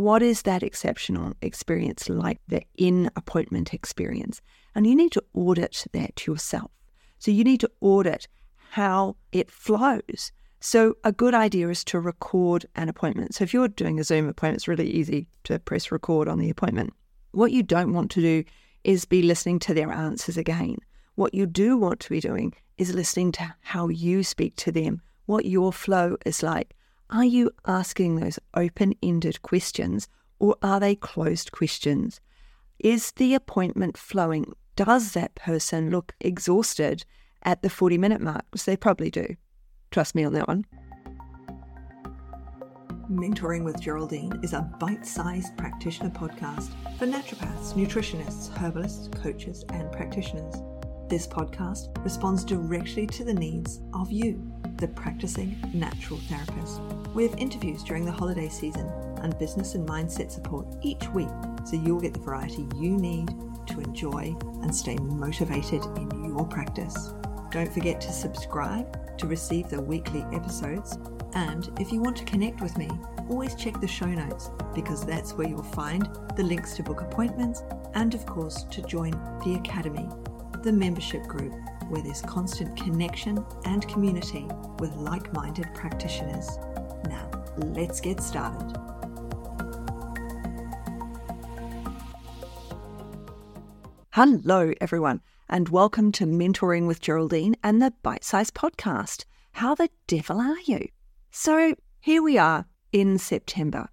what is that exceptional experience like, the in appointment experience? And you need to audit that yourself. So you need to audit how it flows. So a good idea is to record an appointment. So if you're doing a Zoom appointment, it's really easy to press record on the appointment. What you don't want to do is be listening to their answers again. What you do want to be doing is listening to how you speak to them, what your flow is like. Are you asking those open ended questions or are they closed questions? Is the appointment flowing? Does that person look exhausted at the 40 minute mark? Because they probably do. Trust me on that one. Mentoring with Geraldine is a bite sized practitioner podcast for naturopaths, nutritionists, herbalists, coaches, and practitioners. This podcast responds directly to the needs of you, the practicing natural therapist. We have interviews during the holiday season and business and mindset support each week so you'll get the variety you need to enjoy and stay motivated in your practice. Don't forget to subscribe to receive the weekly episodes. And if you want to connect with me, always check the show notes because that's where you'll find the links to book appointments and, of course, to join the Academy, the membership group where there's constant connection and community with like minded practitioners. Now, let's get started. Hello, everyone, and welcome to Mentoring with Geraldine and the Bite Size Podcast. How the devil are you? So, here we are in September.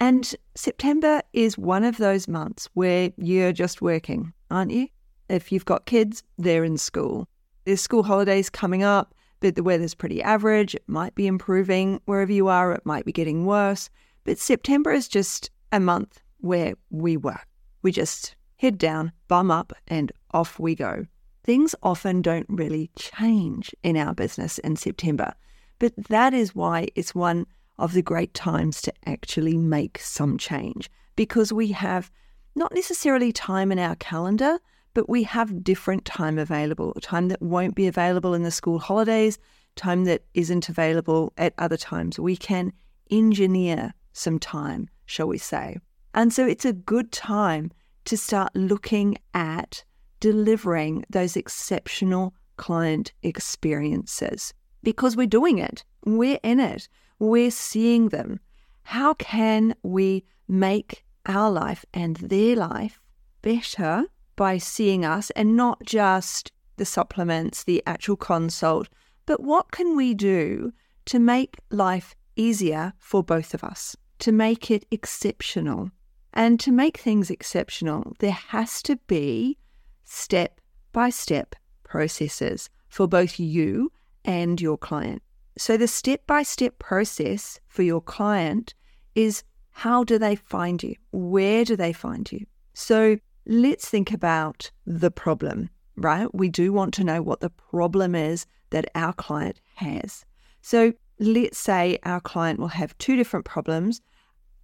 And September is one of those months where you're just working, aren't you? If you've got kids, they're in school. There's school holidays coming up, but the weather's pretty average. It might be improving wherever you are, it might be getting worse. But September is just a month where we work. We just head down, bum up, and off we go. Things often don't really change in our business in September, but that is why it's one of the great times to actually make some change because we have not necessarily time in our calendar, but we have different time available, time that won't be available in the school holidays, time that isn't available at other times. We can engineer some time, shall we say. And so it's a good time to start looking at delivering those exceptional client experiences because we're doing it, we're in it, we're seeing them. How can we make our life and their life better by seeing us and not just the supplements, the actual consult, but what can we do to make life easier for both of us, to make it exceptional? And to make things exceptional, there has to be step by step processes for both you and your client. So, the step by step process for your client is how do they find you? Where do they find you? So, let's think about the problem, right? We do want to know what the problem is that our client has. So, let's say our client will have two different problems.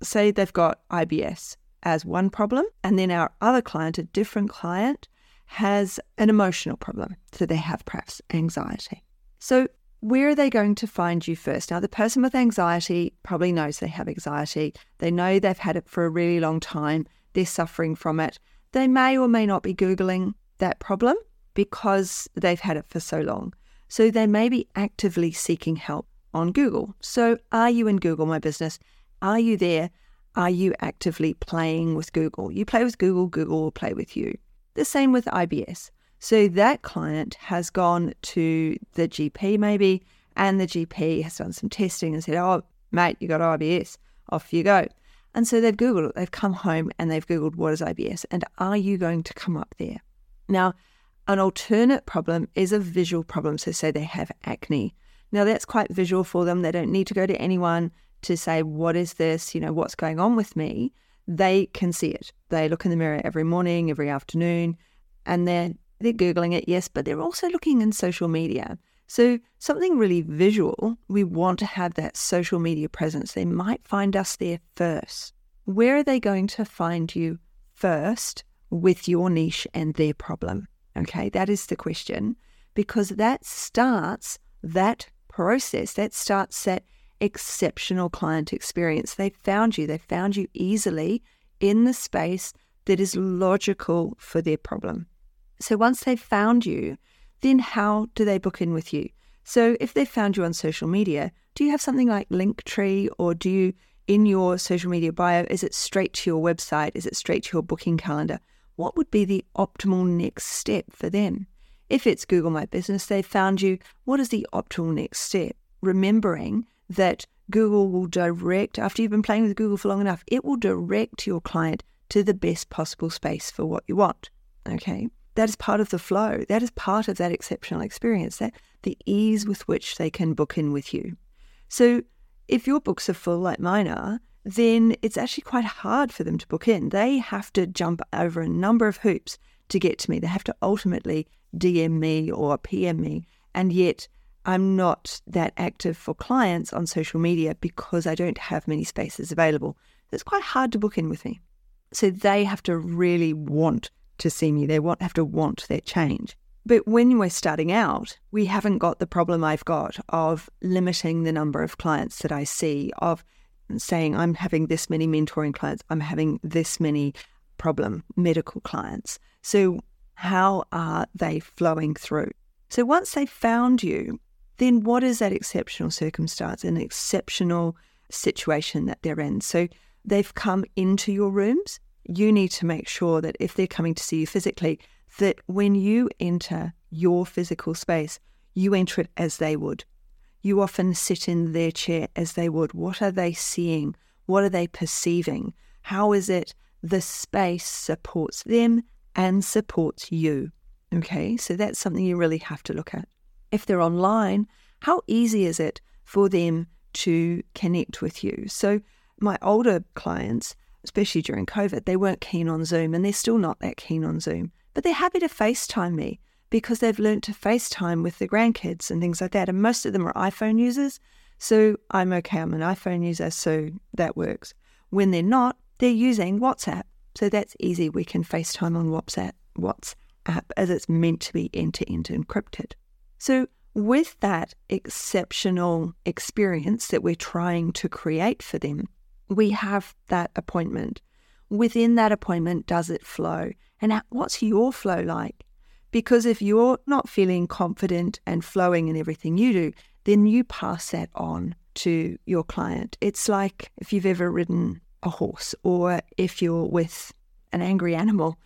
Say they've got IBS as one problem, and then our other client, a different client, has an emotional problem. So they have perhaps anxiety. So, where are they going to find you first? Now, the person with anxiety probably knows they have anxiety. They know they've had it for a really long time. They're suffering from it. They may or may not be Googling that problem because they've had it for so long. So, they may be actively seeking help on Google. So, are you in Google My Business? Are you there? Are you actively playing with Google? You play with Google, Google will play with you. The same with IBS. So that client has gone to the GP maybe, and the GP has done some testing and said, Oh, mate, you got IBS. Off you go. And so they've Googled it. They've come home and they've Googled what is IBS and are you going to come up there? Now, an alternate problem is a visual problem. So, say they have acne. Now, that's quite visual for them. They don't need to go to anyone to say, What is this? You know, what's going on with me? They can see it. They look in the mirror every morning, every afternoon, and they're, they're Googling it, yes, but they're also looking in social media. So, something really visual, we want to have that social media presence. They might find us there first. Where are they going to find you first with your niche and their problem? Okay, that is the question because that starts that process, that starts that exceptional client experience. They found you, they found you easily in the space that is logical for their problem. So once they've found you, then how do they book in with you? So if they found you on social media, do you have something like Linktree or do you in your social media bio, is it straight to your website? Is it straight to your booking calendar? What would be the optimal next step for them? If it's Google My Business, they've found you, what is the optimal next step? Remembering that Google will direct, after you've been playing with Google for long enough, it will direct your client to the best possible space for what you want. Okay. That is part of the flow. That is part of that exceptional experience, that the ease with which they can book in with you. So if your books are full like mine are, then it's actually quite hard for them to book in. They have to jump over a number of hoops to get to me. They have to ultimately DM me or PM me. And yet I'm not that active for clients on social media because I don't have many spaces available. It's quite hard to book in with me. So they have to really want to see me. They want, have to want that change. But when we're starting out, we haven't got the problem I've got of limiting the number of clients that I see, of saying I'm having this many mentoring clients, I'm having this many problem medical clients. So, how are they flowing through? So, once they've found you, then what is that exceptional circumstance, an exceptional situation that they're in? So, they've come into your rooms. You need to make sure that if they're coming to see you physically, that when you enter your physical space, you enter it as they would. You often sit in their chair as they would. What are they seeing? What are they perceiving? How is it the space supports them and supports you? Okay, so that's something you really have to look at. If they're online, how easy is it for them to connect with you? So, my older clients, especially during COVID, they weren't keen on Zoom and they're still not that keen on Zoom but they're happy to FaceTime me because they've learned to FaceTime with their grandkids and things like that. And most of them are iPhone users. So I'm okay, I'm an iPhone user, so that works. When they're not, they're using WhatsApp. So that's easy. We can FaceTime on WhatsApp, WhatsApp as it's meant to be end to end encrypted. So with that exceptional experience that we're trying to create for them, we have that appointment. Within that appointment, does it flow? And what's your flow like? Because if you're not feeling confident and flowing in everything you do, then you pass that on to your client. It's like if you've ever ridden a horse or if you're with an angry animal,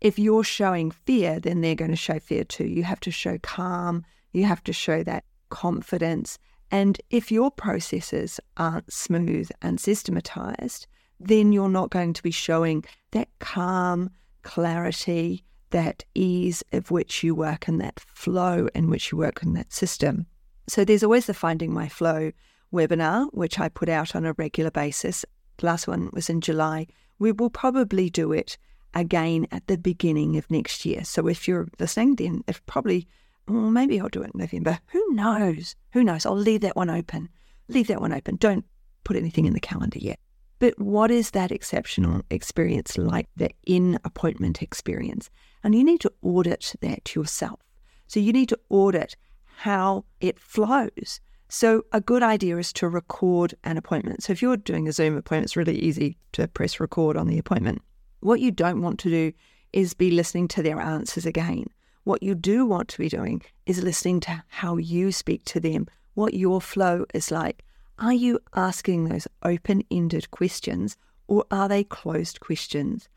if you're showing fear, then they're going to show fear too. You have to show calm, you have to show that confidence. And if your processes aren't smooth and systematized, then you're not going to be showing that calm, clarity, that ease of which you work and that flow in which you work in that system. So there's always the Finding My Flow webinar, which I put out on a regular basis. The last one was in July. We will probably do it again at the beginning of next year. So if you're listening, then if probably, well, maybe I'll do it in November. Who knows? Who knows? I'll leave that one open. Leave that one open. Don't put anything in the calendar yet. But what is that exceptional experience like, the in appointment experience? And you need to audit that yourself. So you need to audit how it flows. So a good idea is to record an appointment. So if you're doing a Zoom appointment, it's really easy to press record on the appointment. What you don't want to do is be listening to their answers again. What you do want to be doing is listening to how you speak to them, what your flow is like, are you asking those open ended questions or are they closed questions?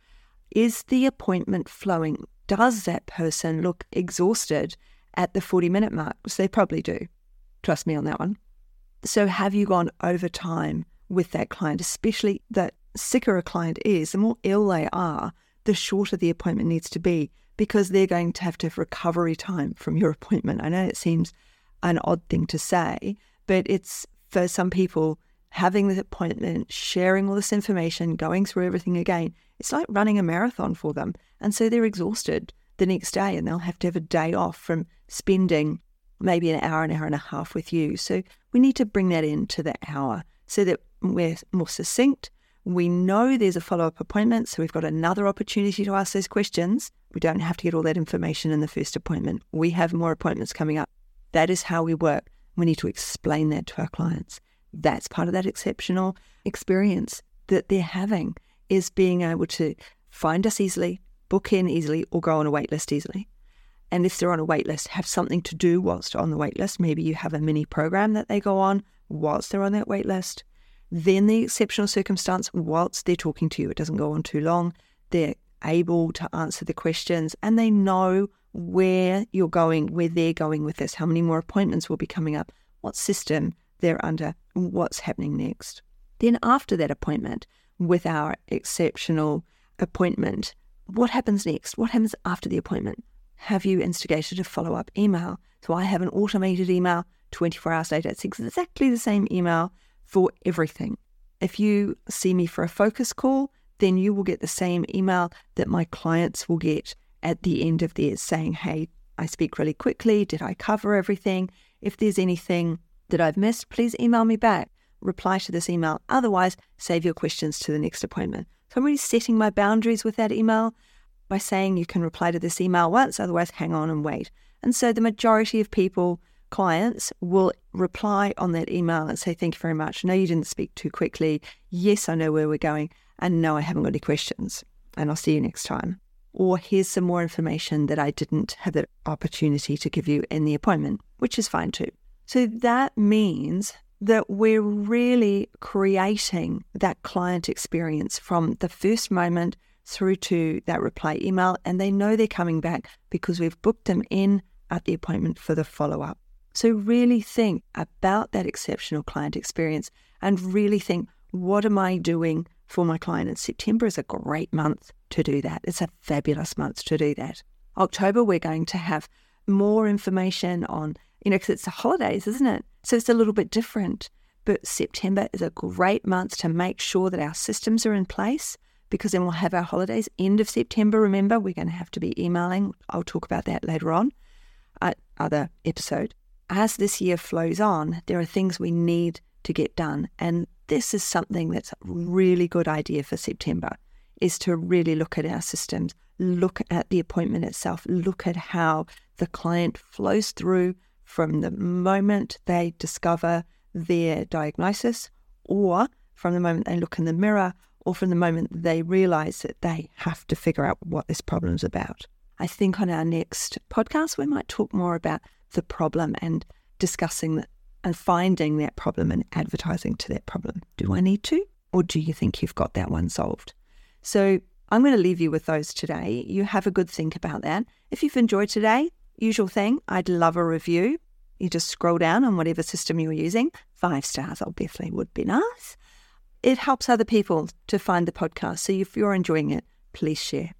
Is the appointment flowing? Does that person look exhausted at the 40 minute mark? Which they probably do. Trust me on that one. So, have you gone over time with that client, especially the sicker a client is, the more ill they are, the shorter the appointment needs to be because they're going to have to have recovery time from your appointment. I know it seems an odd thing to say, but it's for some people, having the appointment, sharing all this information, going through everything again, it's like running a marathon for them. And so they're exhausted the next day and they'll have to have a day off from spending maybe an hour, an hour and a half with you. So we need to bring that into the hour so that we're more succinct. We know there's a follow up appointment, so we've got another opportunity to ask those questions. We don't have to get all that information in the first appointment. We have more appointments coming up. That is how we work. We need to explain that to our clients. That's part of that exceptional experience that they're having is being able to find us easily, book in easily, or go on a wait list easily. And if they're on a wait list, have something to do whilst on the wait list. Maybe you have a mini program that they go on whilst they're on that wait list. Then the exceptional circumstance, whilst they're talking to you, it doesn't go on too long. They're able to answer the questions and they know where you're going, where they're going with this, how many more appointments will be coming up, what system they're under, what's happening next. Then, after that appointment, with our exceptional appointment, what happens next? What happens after the appointment? Have you instigated a follow up email? So, I have an automated email 24 hours later. It's exactly the same email for everything. If you see me for a focus call, then you will get the same email that my clients will get at the end of theirs saying, Hey, I speak really quickly. Did I cover everything? If there's anything that I've missed, please email me back. Reply to this email. Otherwise, save your questions to the next appointment. So I'm really setting my boundaries with that email by saying you can reply to this email once, otherwise, hang on and wait. And so the majority of people, clients, will reply on that email and say, Thank you very much. No, you didn't speak too quickly. Yes, I know where we're going. And no, I haven't got any questions. And I'll see you next time. Or here's some more information that I didn't have the opportunity to give you in the appointment, which is fine too. So that means that we're really creating that client experience from the first moment through to that reply email, and they know they're coming back because we've booked them in at the appointment for the follow up. So, really think about that exceptional client experience and really think what am I doing for my client? And September is a great month to do that. It's a fabulous month to do that. October, we're going to have more information on you know, because it's the holidays, isn't it? So it's a little bit different. But September is a great month to make sure that our systems are in place because then we'll have our holidays end of September. Remember, we're going to have to be emailing. I'll talk about that later on, other episode. As this year flows on, there are things we need to get done, and this is something that's a really good idea for September. Is to really look at our systems, look at the appointment itself, look at how the client flows through from the moment they discover their diagnosis, or from the moment they look in the mirror, or from the moment they realize that they have to figure out what this problem is about. I think on our next podcast, we might talk more about the problem and discussing and finding that problem and advertising to that problem. Do I need to? Or do you think you've got that one solved? So I'm going to leave you with those today. You have a good think about that. If you've enjoyed today, Usual thing, I'd love a review. You just scroll down on whatever system you're using. Five stars, obviously, would be nice. It helps other people to find the podcast. So if you're enjoying it, please share.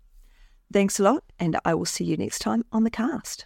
Thanks a lot, and I will see you next time on the cast.